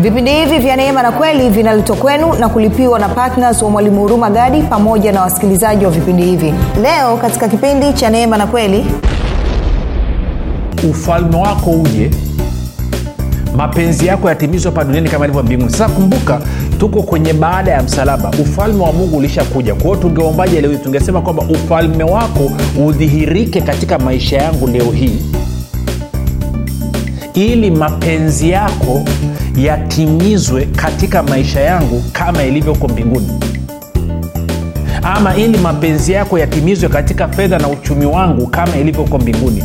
vipindi hivi vya neema na kweli vinaletwa kwenu na kulipiwa na ptns wa mwalimu huruma gadi pamoja na wasikilizaji wa vipindi hivi. Leo katika kipindi cha neema na kweli ufalme wako uje mapenzi yako yatimizwa hapa duniani kama ilivyo mbinguni. Sasa kumbuka tuko kwenye baada ya msalaba. Ufalme wa mungu ulishakuja. Kwa hiyo tungeombaje leo tungesema kwamba ufalme wako udhihirike katika maisha yangu leo hii ili mapenzi yako yatimizwe katika maisha yangu kama ilivyo huko mbinguni. Ama ili mapenzi yako yatimizwe katika fedha na uchumi wangu kama ilivyo huko mbinguni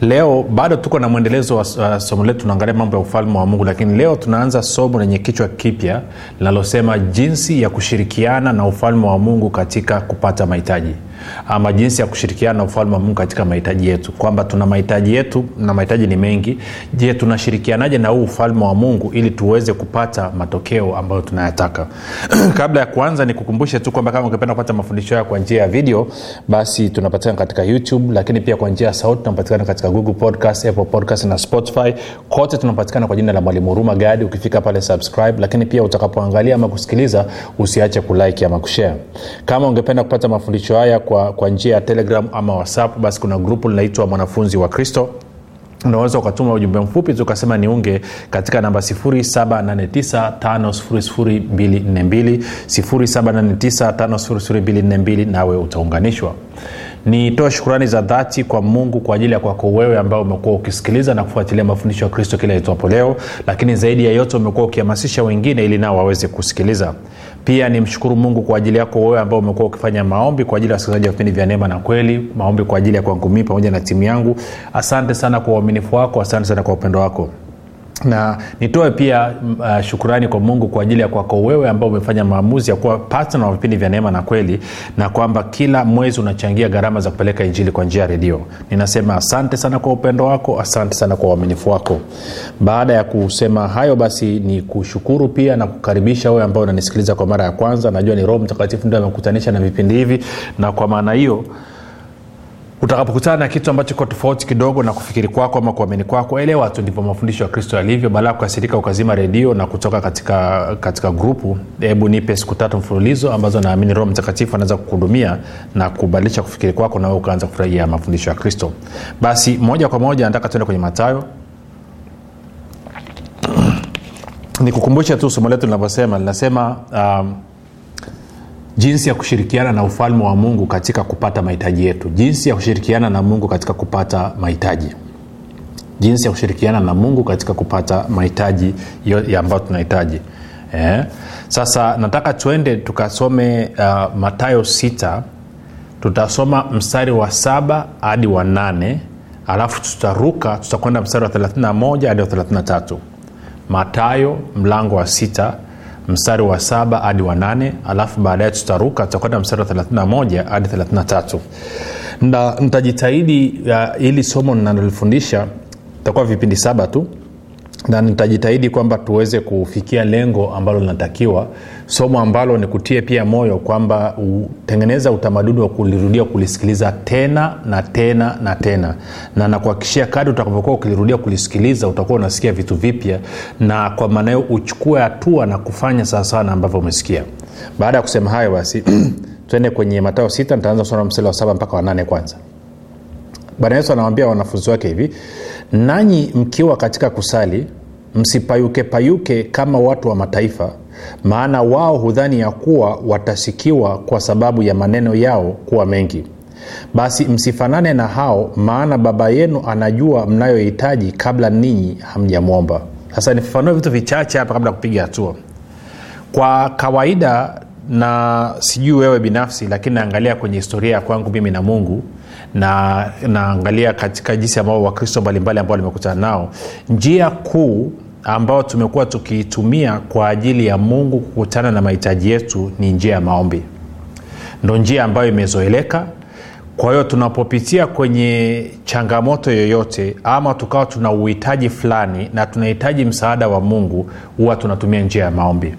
leo bado tuko na mwendelezo wa uh, somo letu tunaangalia mambo ya ufalme wa mungu lakini leo tunaanza somo lenye kichwa kipya linalosema jinsi ya kushirikiana na ufalme wa mungu katika kupata mahitaji ama jinsi ya kushirikiana na ufalme wa mungu katika mahitaji yetu kwamba tuna mahitaji yetu na mahitaji ni mengi. Je tunashirikianaje na huu ufalme wa mungu ili tuweze kupata matokeo ambayo tunayataka? Kabla ya kuanza nikukumbushe tu kwamba kama ungependa kupata mafundisho haya kwa njia ya video basi tunapatikana katika youtube lakini pia kwa njia ya sauti tunapatikana katika google podcast apple podcast na spotify. Kote tunapatikana kwa jina la mwalimu huruma gadi. Ukifika pale subscribe lakini pia utakapoangalia ama kusikiliza usiache kulike ama kushare. Kama ungependa kupata mafundisho haya kwa, kwa njia ya telegram ama whatsapp basi kuna grupu linaitwa mwanafunzi wa kristo. Unaweza ukatuma ujumbe mfupi tu ukasema niunge katika namba 7895242 7895242 nawe utaunganishwa. Nitoe shukurani za dhati kwa mungu kwa ajili ya kwako wewe ambao umekuwa ukisikiliza na kufuatilia mafundisho ya kristo kila itwapo leo lakini zaidi ya yote umekuwa ukihamasisha wengine ili nao waweze kusikiliza pia nimshukuru mungu kwa ajili yako wewe ambao umekuwa ukifanya maombi kwa ajili ya wasikilizaji wa vipindi vya neema na kweli maombi kwa ajili ya kwangu mii pamoja na timu yangu. Asante sana kwa uaminifu wako asante sana kwa upendo wako na nitoe pia uh, shukurani kwa mungu kwa ajili ya kwako wewe ambao umefanya maamuzi ya kuwa patna wa vipindi vya neema na kweli na kwamba kila mwezi unachangia gharama za kupeleka injili kwa njia ya redio. Ninasema asante sana kwa upendo wako asante sana kwa uaminifu wako. Baada ya kusema hayo basi ni kushukuru pia na kukaribisha wewe ambao unanisikiliza kwa mara ya kwanza. Najua ni roho mtakatifu ndio amekutanisha na vipindi hivi na kwa maana hiyo utakapokutana na kitu ambacho kiko tofauti kidogo na kufikiri kwako ama kuamini kwako elewa tu ndivyo mafundisho ya kristo yalivyo. Baada ya kukasirika ukazima redio na kutoka katika katika grupu hebu nipe siku tatu mfululizo ambazo naamini roho mtakatifu anaweza kukuhudumia na kubadilisha kufikiri kwako na ukaanza kufurahia mafundisho ya kristo. Basi moja kwa moja nataka tuende kwenye matayo nikukumbushe tu somo letu linavyosema linasema um, jinsi ya kushirikiana na ufalme wa mungu katika kupata mahitaji yetu. Jinsi ya kushirikiana na mungu katika kupata mahitaji. Jinsi ya kushirikiana na mungu katika kupata mahitaji ambayo tunahitaji. Eh? sasa nataka tuende tukasome uh, matayo st tutasoma mstari wa saba hadi wa nane. Alafu tutaruka tutakwenda mstari wa 31 hadi wa 33 matayo mlango wa sita mstari wa saba hadi wa nane alafu baadaye tutaruka tutakwenda mstari wa 31 hadi 33 na nitajitahidi uh, ili somo ninalolifundisha itakuwa vipindi saba tu na nitajitahidi kwamba tuweze kufikia lengo ambalo linatakiwa. Somo ambalo ni kutie pia moyo kwamba utengeneza utamaduni wa kulirudia kulisikiliza tena na tena na tena. Na nakuhakikishia kadi utakavyokuwa ukilirudia kulisikiliza utakuwa unasikia vitu vipya. Na kwa maana hiyo uchukue hatua na kufanya sawasawa na ambavyo umesikia. Baada ya kusema hayo basi twende kwenye matao sita nitaanza kusoma msele wa saba mpaka wanane kwanza bwana yesu anawambia wanafunzi wake hivi nanyi mkiwa katika kusali msipayuke payuke kama watu wa mataifa maana wao hudhani ya kuwa watasikiwa kwa sababu ya maneno yao kuwa mengi. Basi msifanane na hao maana baba yenu anajua mnayohitaji kabla ninyi hamjamwomba. Sasa nifafanue vitu vichache hapa kabla ya kupiga hatua. Kwa kawaida na sijui wewe binafsi lakini naangalia kwenye historia ya kwangu mimi na mungu na naangalia katika jinsi ambao wakristo mbalimbali ambao limekutana nao. Njia kuu ambayo tumekuwa tukiitumia kwa ajili ya mungu kukutana na mahitaji yetu ni njia ya maombi. Ndo njia ambayo imezoeleka. Kwa hiyo tunapopitia kwenye changamoto yoyote ama tukawa tuna uhitaji fulani na tunahitaji msaada wa mungu huwa tunatumia njia ya maombi.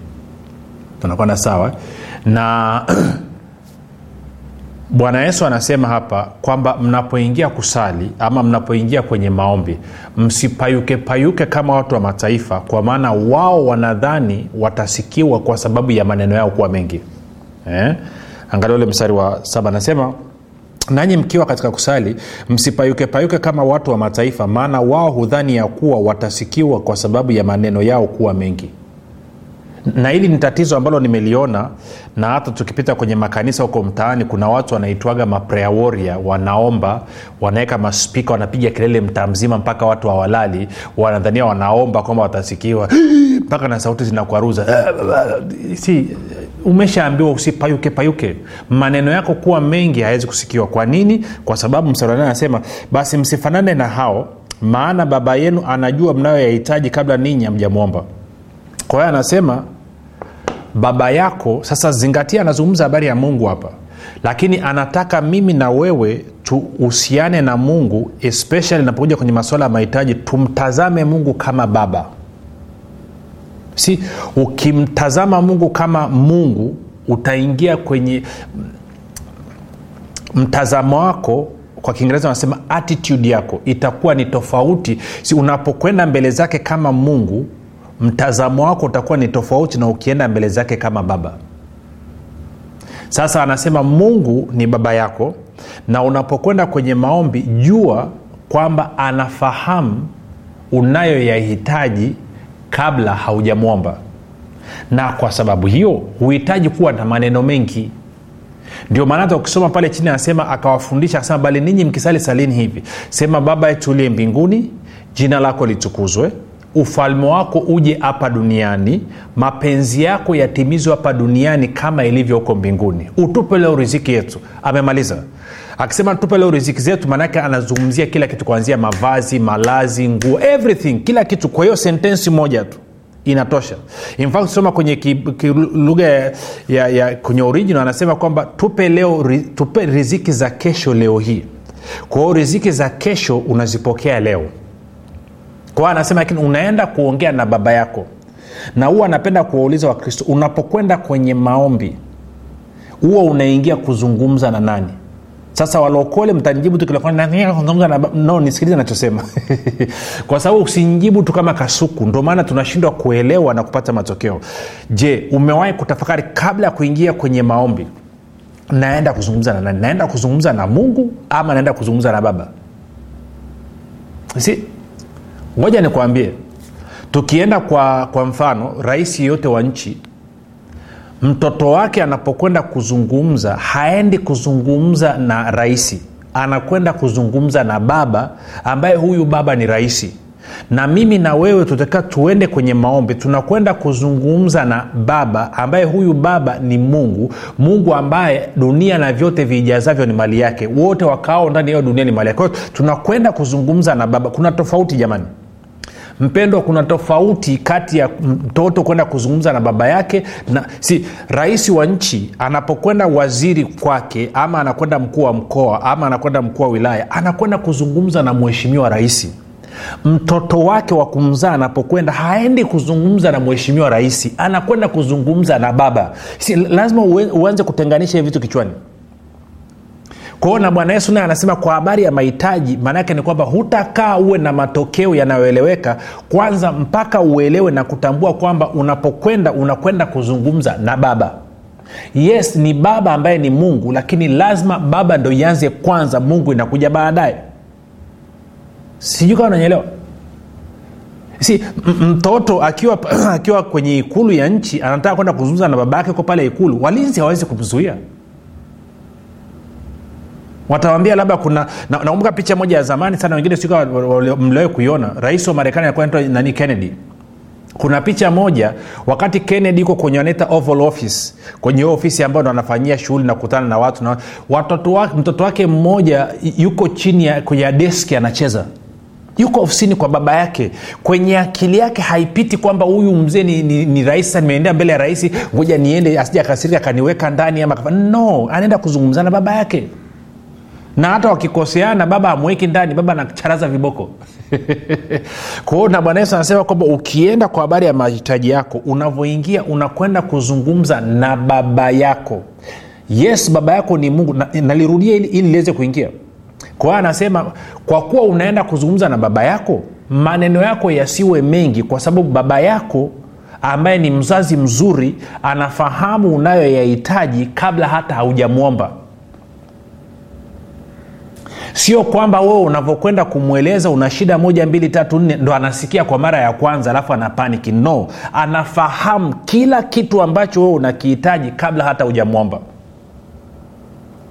Tunakwenda sawa? Na bwana yesu anasema hapa kwamba mnapoingia kusali ama mnapoingia kwenye maombi msipayuke payuke kama watu wa mataifa kwa maana wao wanadhani watasikiwa kwa sababu ya maneno yao kuwa mengi eh? angalia ule mstari wa saba anasema nanyi mkiwa katika kusali msipayuke payuke kama watu wa mataifa maana wao hudhani ya kuwa watasikiwa kwa sababu ya maneno yao kuwa mengi na hili ni tatizo ambalo nimeliona na hata tukipita kwenye makanisa huko mtaani kuna watu wanaitwaga maprayer warrior wanaomba wanaweka maspika wanapiga kelele mtaa mzima mpaka watu hawalali. Wanadhania wanaomba kwamba watasikiwa. Mpaka na sauti zinakwaruza. Si umeshaambiwa usipayuke payuke. Maneno yako kuwa mengi hayawezi kusikiwa. Kwa nini? Kwa sababu msarani anasema basi msifanane na hao maana baba yenu anajua mnayoyahitaji kabla ninyi amjamwomba kwa hiyo anasema baba yako sasa zingatia anazungumza habari ya mungu hapa. Lakini anataka mimi na wewe tuhusiane na mungu especially inapokuja kwenye masuala ya mahitaji tumtazame mungu kama baba. Si ukimtazama mungu kama mungu utaingia kwenye mtazamo wako kwa kiingereza wanasema attitude yako itakuwa ni tofauti. Si unapokwenda mbele zake kama mungu mtazamo wako utakuwa ni tofauti na ukienda mbele zake kama baba. Sasa anasema mungu ni baba yako na unapokwenda kwenye maombi jua kwamba anafahamu unayoyahitaji kabla haujamwomba. Na kwa sababu hiyo huhitaji kuwa na maneno mengi. Ndio maana ukisoma pale chini anasema akawafundisha akasema bali ninyi mkisali salini hivi. Sema baba yetu uliye mbinguni jina lako litukuzwe ufalme wako uje hapa duniani mapenzi yako yatimizwe hapa duniani kama ilivyo huko mbinguni. Utupe leo riziki yetu. Amemaliza. Akisema tupe leo riziki zetu maanake anazungumzia kila kitu kuanzia mavazi malazi nguo everything kila kitu. Kwa hiyo sentensi moja tu inatosha. Infact soma kwenye lugha ya, ya, ya kwenye original anasema kwamba tupe leo tupe riziki za kesho leo hii. Kwa hiyo riziki za kesho unazipokea leo kwao anasema lakini unaenda kuongea na baba yako. Na huwa anapenda kuwauliza wakristo unapokwenda kwenye maombi huwa unaingia kuzungumza na nani? Sasa walokole mtanijibu tu kilazungumza na no nisikilize nachosema kwa sababu usinjibu tu kama kasuku. Ndio maana tunashindwa kuelewa na kupata matokeo. Je umewahi kutafakari kabla ya kuingia kwenye maombi naenda kuzungumza na nani? Naenda kuzungumza na mungu ama naenda kuzungumza na baba? Si ngoja nikwambie tukienda kwa kwa mfano rais yeyote wa nchi mtoto wake anapokwenda kuzungumza haendi kuzungumza na raisi anakwenda kuzungumza na baba ambaye huyu baba ni raisi na mimi na wewe tutakiwa tuende kwenye maombi tunakwenda kuzungumza na baba ambaye huyu baba ni mungu. Mungu ambaye dunia na vyote viijazavyo ni mali yake. Wote wakao ndani yao dunia ni mali yake. Kwao tunakwenda kuzungumza na baba. Kuna tofauti jamani mpendwa kuna tofauti kati ya mtoto kwenda kuzungumza na baba yake na si rais wa nchi anapokwenda waziri kwake ama anakwenda mkuu wa mkoa ama anakwenda mkuu wa wilaya anakwenda kuzungumza na mheshimiwa rahisi mtoto wake wa kumzaa anapokwenda haendi kuzungumza na mheshimiwa rahisi anakwenda kuzungumza na baba. Si, lazima uanze kutenganisha hivi vitu kichwani kwao na bwana yesu naye anasema kwa habari ya mahitaji maanaake ni kwamba hutakaa uwe na matokeo yanayoeleweka kwanza mpaka uelewe na kutambua kwamba unapokwenda unakwenda kuzungumza na baba. Yes ni baba ambaye ni mungu lakini lazima baba ndo ianze kwanza mungu inakuja baadaye. Sijui kama nanyelewa si mtoto akiwa akiwa kwenye ikulu ya nchi anataka kwenda kuzungumza na baba yake ko pale ikulu walinzi hawawezi kumzuia watawambia labda kuna na- picha moja ya zamani sana wengine mliwahi kuiona. Rais wa marekani nani kennedy. Kuna picha moja wakati kennedy iko kwenye wanaita oval office kwenye ofisi ambayo ndo anafanyia shughuli na kukutana na watu na watoto wa, mtoto wake mmoja yuko chini ya, kwenye deski anacheza. Yuko ofisini kwa baba yake. Kwenye akili yake haipiti kwamba huyu mzee ni, ni, ni rais nimeendea mbele ya rais ngoja niende asija akasirika akaniweka ndani ama no anaenda kuzungumza baba yake na hata wakikoseana baba amweki ndani baba anacharaza viboko. Kwa na bwana yesu anasema kwamba ukienda kwa habari ya mahitaji yako unavyoingia unakwenda kuzungumza na baba yako. Yes baba yako ni mungu. Na, nalirudia na ili liweze kuingia. Kwa hiyo anasema kwa kuwa unaenda kuzungumza na baba yako maneno yako yasiwe mengi kwa sababu baba yako ambaye ni mzazi mzuri anafahamu unayoyahitaji kabla hata haujamwomba sio kwamba wewe unavyokwenda kumweleza una shida moja mbili tatu nne ndo anasikia kwa mara ya kwanza alafu ana paniki no anafahamu kila kitu ambacho wewe unakihitaji kabla hata hujamwomba.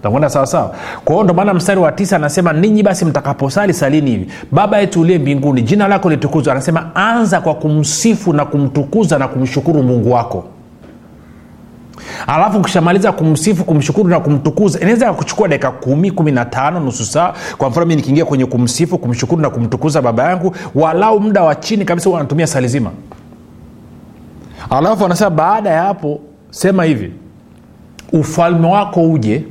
Takwenda sawasawa kwa hiyo ndo maana mstari wa tisa anasema ninyi basi mtakaposali salini hivi baba yetu uliye mbinguni jina lako litukuzwa anasema anza kwa kumsifu na kumtukuza na kumshukuru mungu wako alafu ukishamaliza kumsifu kumshukuru na kumtukuza inaweza kuchukua dakika kumi kumi na tano nusu saa. Kwa mfano mi nikiingia kwenye kumsifu kumshukuru na kumtukuza baba yangu walau muda wa chini kabisa huwa anatumia sali zima alafu anasema baada ya hapo sema hivi ufalme wako uje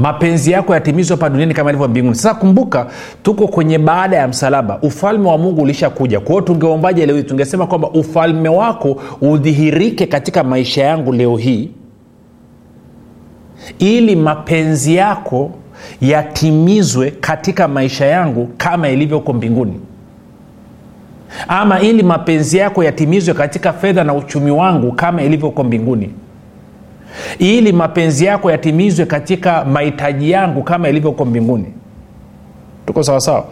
mapenzi yako yatimizwe hapa duniani kama ilivyo mbinguni. Sasa kumbuka tuko kwenye baada ya msalaba. Ufalme wa mungu ulishakuja. Kwa hiyo tungeombaje leo hii? Tungesema kwamba ufalme wako udhihirike katika maisha yangu leo hii ili mapenzi yako yatimizwe katika maisha yangu kama ilivyoko mbinguni. Ama ili mapenzi yako yatimizwe katika fedha na uchumi wangu kama ilivyoko mbinguni ili mapenzi yako yatimizwe katika mahitaji yangu kama ilivyokuwa mbinguni. Tuko sawasawa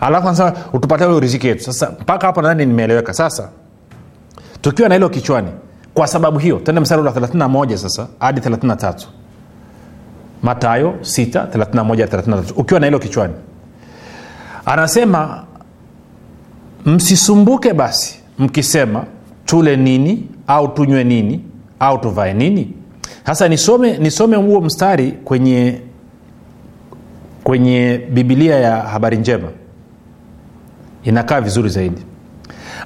alafu anasema utupatia ule riziki yetu. Sasa mpaka hapo nadhani nimeeleweka. Sasa tukiwa na hilo kichwani kwa sababu hiyo tende msari ula 31 sasa hadi 33 matayo 6 ukiwa na hilo kichwani. Anasema msisumbuke basi mkisema tule nini au tunywe nini au tuvae nini sasa nisome nisome huo mstari kwenye kwenye bibilia ya habari njema. Inakaa vizuri zaidi.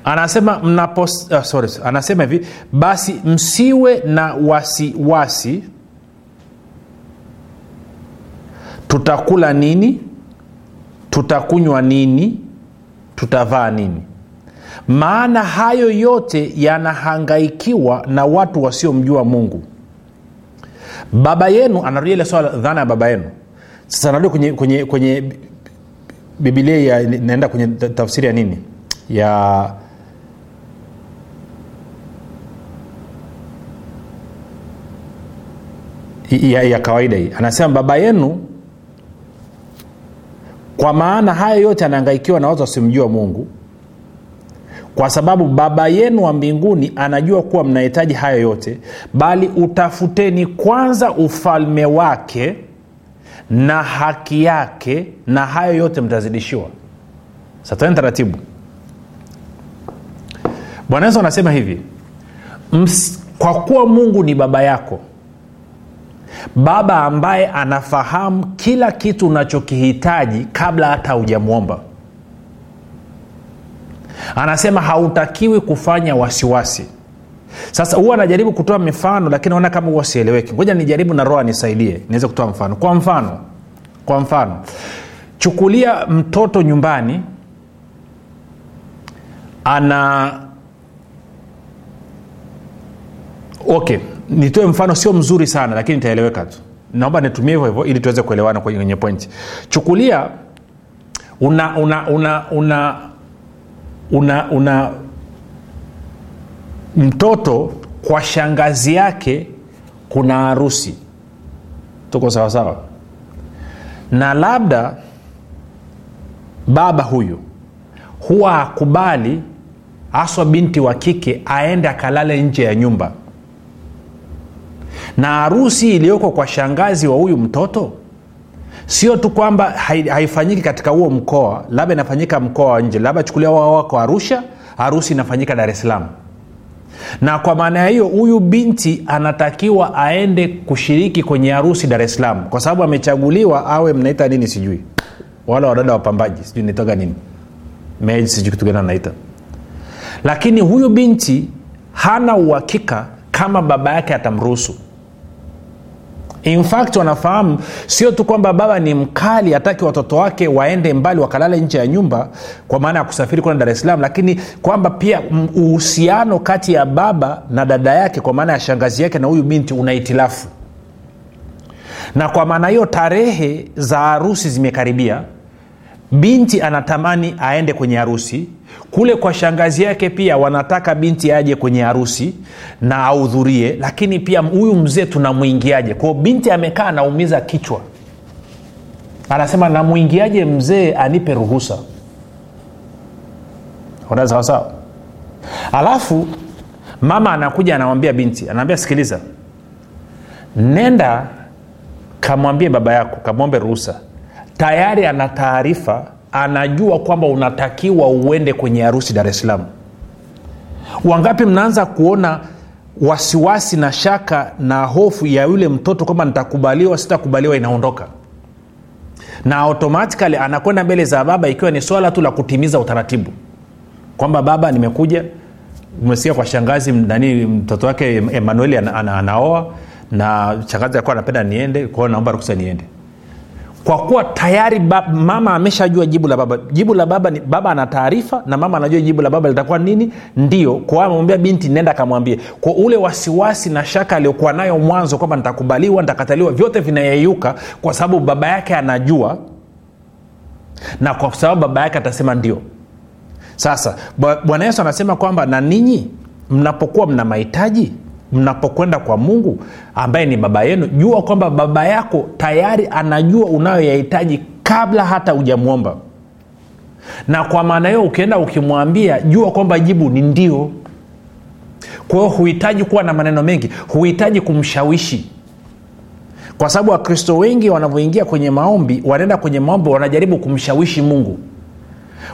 Anasema mnapos, uh, sorry, anasema hivi basi msiwe na wasiwasi wasi, tutakula nini? Tutakunywa nini? Tutavaa nini? Maana hayo yote yanahangaikiwa na watu wasiomjua mungu baba yenu anarudia ile swala dhana ya baba yenu. Sasa narudi kwenye, kwenye, kwenye bibilia ya naenda kwenye tafsiri ya nini? Ya ya, ya kawaida hii. Anasema baba yenu kwa maana haya yote anaangaikiwa na watu wasimjua mungu kwa sababu baba yenu wa mbinguni anajua kuwa mnahitaji hayo yote bali utafuteni kwanza ufalme wake na haki yake na hayo yote mtazidishiwa. Satani taratibu. Bwana yesu anasema hivi ms, kwa kuwa mungu ni baba yako baba ambaye anafahamu kila kitu unachokihitaji kabla hata hujamwomba anasema hautakiwi kufanya wasiwasi. Sasa huwa anajaribu kutoa mifano lakini naona kama huwa sieleweki. Ngoja nijaribu na roho anisaidie niweze kutoa mfano. Kwa mfano kwa mfano chukulia mtoto nyumbani ana okay nitoe mfano sio mzuri sana lakini itaeleweka tu. Naomba nitumie hivyo hivyo ili tuweze kuelewana kwenye pointi chukulia una una una una una, una mtoto kwa shangazi yake kuna harusi. Tuko sawasawa na labda baba huyu huwa akubali haswa binti wa kike aende akalale nje ya nyumba. Na harusi iliyoko kwa shangazi wa huyu mtoto sio tu kwamba haifanyiki katika huo mkoa labda inafanyika mkoa wa nje labda chukulia wao wako arusha harusi inafanyika dar es salaam. Na kwa maana ya hiyo huyu binti anatakiwa aende kushiriki kwenye harusi dar es salaam kwa sababu amechaguliwa awe mnaita nini sijui. Wala wadada wapambaji sijui naitoga nini. Anaita. Lakini huyu binti hana uhakika kama baba yake atamruhusu in fact wanafahamu sio tu kwamba baba ni mkali hataki watoto wake waende mbali wakalale nje ya nyumba kwa maana ya kusafiri kwenda dar es lakini kwamba pia uhusiano kati ya baba na dada yake kwa maana ya shangazi yake na huyu binti una hitilafu na kwa maana hiyo tarehe za harusi zimekaribia binti anatamani aende kwenye harusi kule kwa shangazi yake pia wanataka binti aje kwenye harusi na ahudhurie lakini pia huyu mzee tunamwingiaje? Kwao binti amekaa anaumiza kichwa. Anasema namwingiaje mzee anipe ruhusa? Ona sawasawa alafu mama anakuja anamwambia binti anaambia sikiliza nenda kamwambie baba yako kamwombe ruhusa. Tayari ana taarifa anajua kwamba unatakiwa uende kwenye harusi dar es salaam. Wangapi mnaanza kuona wasiwasi na shaka na hofu ya yule mtoto kwamba nitakubaliwa sitakubaliwa inaondoka? Na automatikali anakwenda mbele za baba ikiwa ni swala tu la kutimiza utaratibu. Kwamba baba nimekuja. Umesikia kwa shangazi nani mtoto wake emanueli ana, ana, anaoa na shangazi akuwa anapenda niende kwao naomba ruhusa niende kwa kuwa tayari ba, mama ameshajua jibu la baba. Jibu la baba ni baba ana taarifa na mama anajua jibu la baba litakuwa nini? Ndio. Kwa amemwambia binti nenda akamwambie. Kwa ule wasiwasi na shaka aliyokuwa nayo mwanzo kwamba nitakubaliwa nitakataliwa vyote vinayeyuka kwa sababu baba yake anajua na kwa sababu baba yake atasema ndio. Sasa bwana yesu anasema kwamba na ninyi mnapokuwa mna mahitaji mnapokwenda kwa mungu ambaye ni baba yenu jua kwamba baba yako tayari anajua unayoyahitaji kabla hata hujamwomba. Na kwa maana hiyo ukienda ukimwambia jua kwamba jibu ni ndio. Kwa hiyo huhitaji kuwa na maneno mengi huhitaji kumshawishi. Kwa sababu wakristo wengi wanavyoingia kwenye maombi wanaenda kwenye maombi wanajaribu kumshawishi mungu.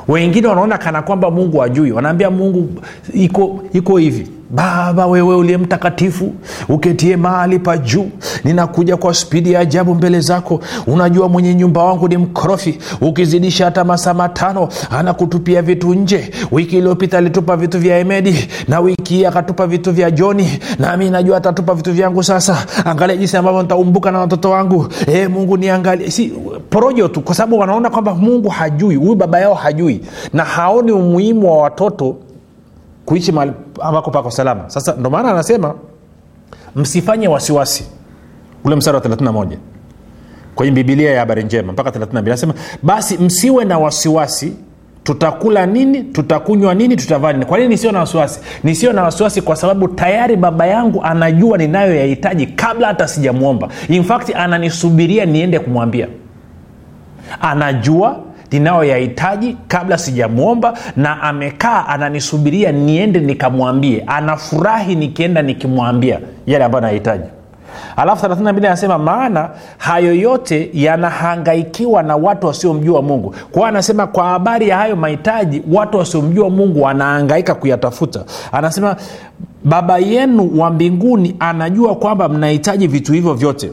Wengine wanaona kana kwamba mungu ajui wanaambia mungu iko iko hivi baba wewe uliye mtakatifu uketie mahali pa juu. Ninakuja kwa spidi ya ajabu mbele zako. Unajua mwenye nyumba wangu ni mkorofi. Ukizidisha hata masaa matano anakutupia vitu nje. Wiki iliyopita alitupa vitu vya emedi na wiki hii akatupa vitu vya joni. Nami najua atatupa vitu vyangu sasa. Angalia jinsi ambavyo nitaumbuka na watoto wangu. E, mungu niangalie. Si porojo tu kwa sababu wanaona kwamba mungu hajui. Huyu baba yao hajui. Na haoni umuhimu wa watoto kuishi mahali ambako pako salama. Sasa ndo maana anasema msifanye wasiwasi. Ule msara wa 31 kwenye bibilia ya habari njema mpaka 32 anasema basi msiwe na wasiwasi tutakula nini tutakunywa nini tutavaa nini. Kwa nini nisio na wasiwasi? Nisio na wasiwasi kwa sababu tayari baba yangu anajua ninayoyahitaji kabla hata sijamwomba in fact ananisubiria niende kumwambia. Anajua ninayoyahitaji kabla sijamwomba na amekaa ananisubiria niende nikamwambie. Anafurahi nikienda nikimwambia yale ambayo anahitaji alafu 32 anasema maana hayo yote yanahangaikiwa na watu wasiomjua mungu. Kwao anasema kwa habari ya hayo mahitaji watu wasiomjua mungu wanahangaika kuyatafuta. Anasema baba yenu wa mbinguni anajua kwamba mnahitaji vitu hivyo vyote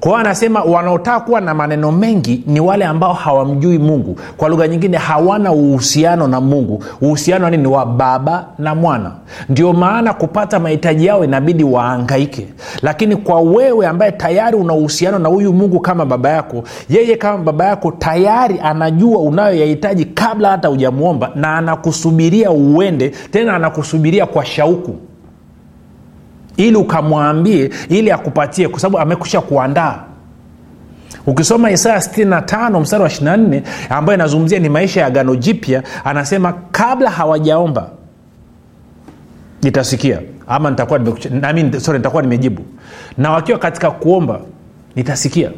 kwa hiyo anasema wanaotaka kuwa na maneno mengi ni wale ambao hawamjui mungu. Kwa lugha nyingine hawana uhusiano na mungu. Uhusiano nini wa baba na mwana. Ndio maana kupata mahitaji yao inabidi waangaike lakini kwa wewe ambaye tayari una uhusiano na huyu mungu kama baba yako yeye kama baba yako tayari anajua unayoyahitaji kabla hata hujamwomba na anakusubiria uende tena anakusubiria kwa shauku ili ukamwambie ili akupatie kwa sababu amekusha kuandaa. Ukisoma isaya 65 mstari wa 24 ambayo inazungumzia ni maisha ya gano jipya anasema kabla hawajaomba nitasikia. Ama nitakuwa nitakuwa nimejibu. Na wakiwa katika kuomba nitasikia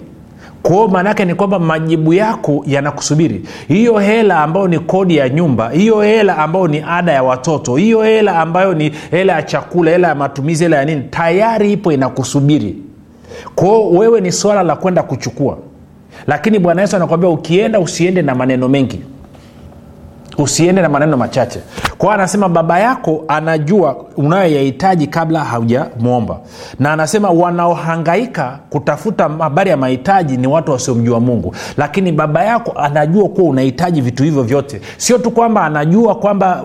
kwao maanaake ni kwamba majibu yako yanakusubiri. Hiyo hela ambayo ni kodi ya nyumba hiyo hela ambayo ni ada ya watoto hiyo hela ambayo ni hela ya chakula hela ya matumizi hela ya nini tayari ipo inakusubiri. Kwao wewe ni swala la kwenda kuchukua. Lakini bwana yesu anakwambia ukienda usiende na maneno mengi usiende na maneno machache. Kwao anasema baba yako anajua unayoyahitaji kabla haujamwomba na anasema wanaohangaika kutafuta habari ya mahitaji ni watu wasiomjua mungu. Lakini baba yako anajua kuwa unahitaji vitu hivyo vyote. Sio tu kwamba anajua kwamba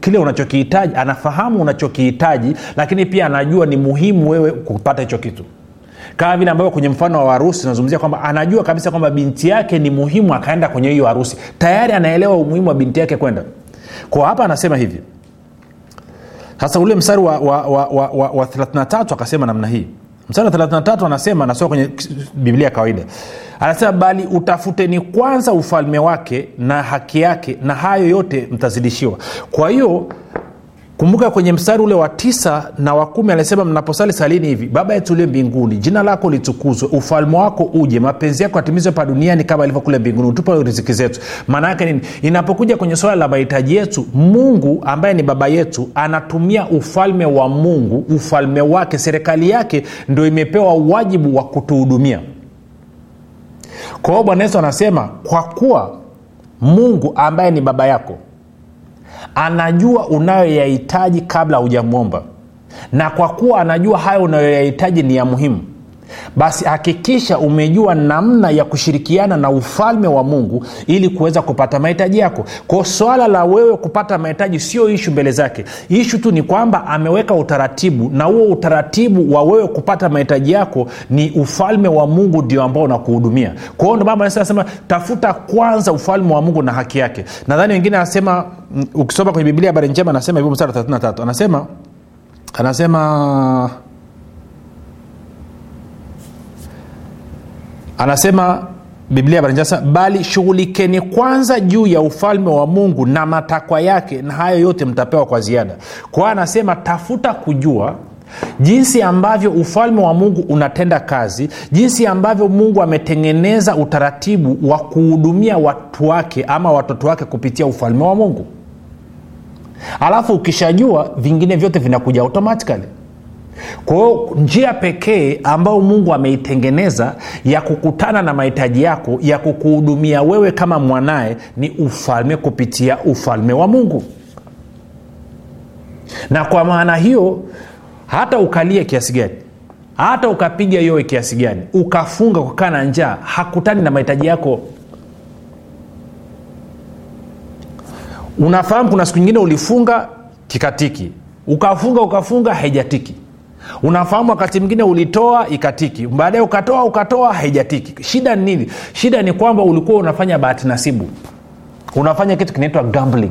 kile unachokihitaji anafahamu unachokihitaji lakini pia anajua ni muhimu wewe kupata hicho kitu kama vile ambavyo kwenye mfano wa harusi nazungumzia kwamba anajua kabisa kwamba binti yake ni muhimu akaenda kwenye hiyo harusi. Tayari anaelewa umuhimu wa binti yake kwenda. Kwa hapa anasema hivi. Sasa ule mstari wa, wa, wa, wa, wa, wa 33 akasema namna hii. Mstari wa 33 anasema anasoma kwenye biblia ya kawaida. Anasema bali utafuteni kwanza ufalme wake na haki yake na hayo yote mtazidishiwa. Kwa hiyo kumbuka kwenye mstari ule wa tisa na wa kumi anasema mnaposali salini hivi baba yetu ulie mbinguni jina lako litukuzwe ufalme wako uje mapenzi yako atimizwe pa duniani kama ilivyo kule mbinguni utupe riziki zetu. Maana yake nini? Inapokuja kwenye swala la mahitaji yetu mungu ambaye ni baba yetu anatumia ufalme wa mungu ufalme wake serikali yake ndo imepewa wajibu wa kutuhudumia. Kwa hiyo bwana yesu anasema kwa kuwa mungu ambaye ni baba yako anajua unayoyahitaji kabla hujamwomba. Na kwa kuwa anajua hayo unayoyahitaji ni ya muhimu basi hakikisha umejua namna ya kushirikiana na ufalme wa mungu ili kuweza kupata mahitaji yako. Kwao swala la wewe kupata mahitaji sio ishu mbele zake. Ishu tu ni kwamba ameweka utaratibu na huo utaratibu wa wewe kupata mahitaji yako ni ufalme wa mungu ndio ambao unakuhudumia. Kwao anasema tafuta kwanza ufalme wa mungu na haki yake. Nadhani wengine anasema ukisoma kwenye biblia habari njema anasema hivyo msara 33 anasema anasema anasema biblia barinjasa bali shughulikeni kwanza juu ya ufalme wa mungu na matakwa yake na hayo yote mtapewa kwa ziada. Kwa anasema tafuta kujua jinsi ambavyo ufalme wa mungu unatenda kazi jinsi ambavyo mungu ametengeneza utaratibu wa kuhudumia watu wake ama watoto wake kupitia ufalme wa mungu. Alafu ukishajua vingine vyote vinakuja automatikali kwa hiyo njia pekee ambayo mungu ameitengeneza ya kukutana na mahitaji yako ya kukuhudumia wewe kama mwanaye ni ufalme kupitia ufalme wa mungu. Na kwa maana hiyo hata ukalie kiasi gani hata ukapiga yowe kiasi gani ukafunga kukaa na njaa hakutani na mahitaji yako. Unafahamu kuna siku nyingine ulifunga kikatiki ukafunga ukafunga haijatiki unafahamu wakati mwingine ulitoa ikatiki. Baadaye ukatoa ukatoa haijatiki. Shida ni nini? Shida ni kwamba ulikuwa unafanya bahati nasibu. Unafanya kitu kinaitwa gambling.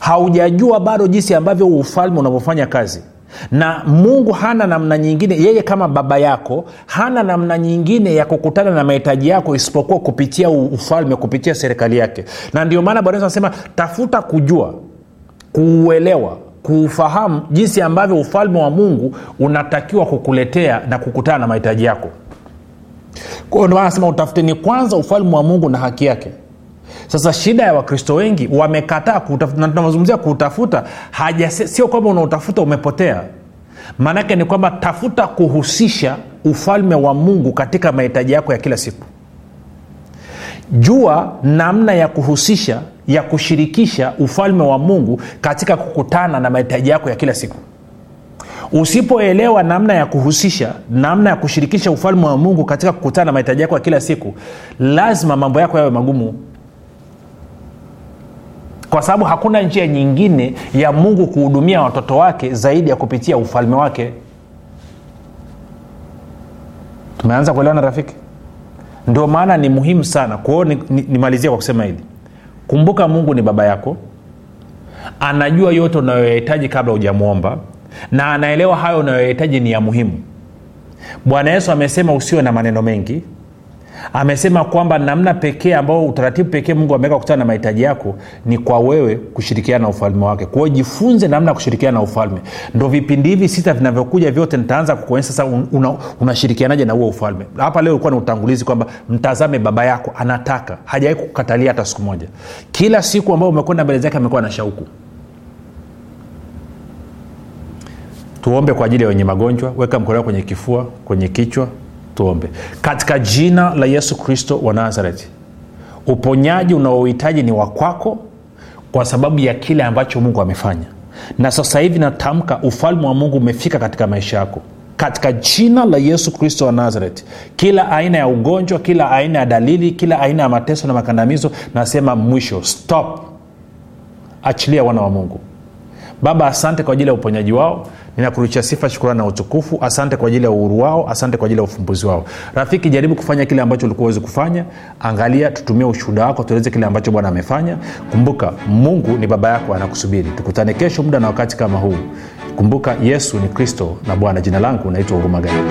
Haujajua bado jinsi ambavyo ufalme unavyofanya kazi. Na mungu hana namna nyingine. Yeye kama baba yako hana namna nyingine ya kukutana na mahitaji yako isipokuwa kupitia ufalme kupitia serikali yake. Na ndio maana bwana anasema tafuta kujua kuuelewa kuufahamu jinsi ambavyo ufalme wa mungu unatakiwa kukuletea na kukutana na mahitaji yako. Ndio anasema utafuteni kwanza ufalme wa mungu na haki yake. Sasa shida ya wakristo wengi wamekataa na tunazungumzia kuutafuta haja sio kwamba unautafuta umepotea. Maanake ni kwamba tafuta kuhusisha ufalme wa mungu katika mahitaji yako ya kila siku. Jua namna ya kuhusisha ya kushirikisha ufalme wa mungu katika kukutana na mahitaji yako ya kila siku. Usipoelewa namna ya kuhusisha namna ya kushirikisha ufalme wa mungu katika kukutana na mahitaji yako ya kila siku lazima mambo yako yawe magumu. Kwa sababu hakuna njia nyingine ya mungu kuhudumia watoto wake zaidi ya kupitia ufalme wake. Tumeanza kuelewana rafiki? Ndio maana ni muhimu sana kwao nimalizia ni, ni kwa kusema hili kumbuka mungu ni baba yako. Anajua yote unayoyahitaji kabla hujamwomba na anaelewa hayo unayoyahitaji ni ya muhimu. Bwana yesu amesema usiwe na maneno mengi amesema kwamba namna pekee ambao utaratibu pekee mungu ameweka kutana na mahitaji yako ni kwa wewe kushirikiana na ufalme wake. Kwao jifunze namna ya kushirikiana na ufalme. Ndo vipindi hivi sita vinavyokuja vyote nitaanza kukuonyesha sasa unashirikianaje una, na huo ufalme. Hapa leo ulikuwa na utangulizi kwamba mtazame baba yako anataka. Hajawai kukatalia hata siku moja. Kila siku ambao umekwenda mbele zake amekuwa na shauku. Tuombe kwa ajili ya wenye magonjwa. Weka mkono kwenye kifua kwenye kichwa tuombe. Katika jina la yesu kristo wa nazareti uponyaji unaohitaji ni wakwako kwa sababu ya kile ambacho mungu amefanya. Na sasa hivi natamka ufalme wa mungu umefika katika maisha yako. Katika jina la yesu kristo wa nazareti kila aina ya ugonjwa kila aina ya dalili kila aina ya mateso na makandamizo nasema mwisho stop. Achilia wana wa mungu baba asante kwa ajili ya uponyaji wao. Ninakurudishia sifa shukurani na utukufu. Asante kwa ajili ya uhuru wao. Asante kwa ajili ya ufumbuzi wao. Rafiki jaribu kufanya kile ambacho ulikuwa wezi kufanya. Angalia tutumie ushuhuda wako tueleze kile ambacho bwana amefanya. Kumbuka mungu ni baba yako anakusubiri. Tukutane kesho muda na wakati kama huu. Kumbuka yesu ni kristo na bwana. Jina langu naitwa huruma gani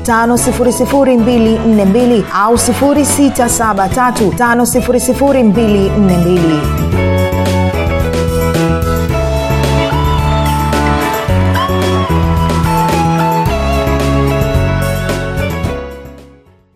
5242 au 673 5242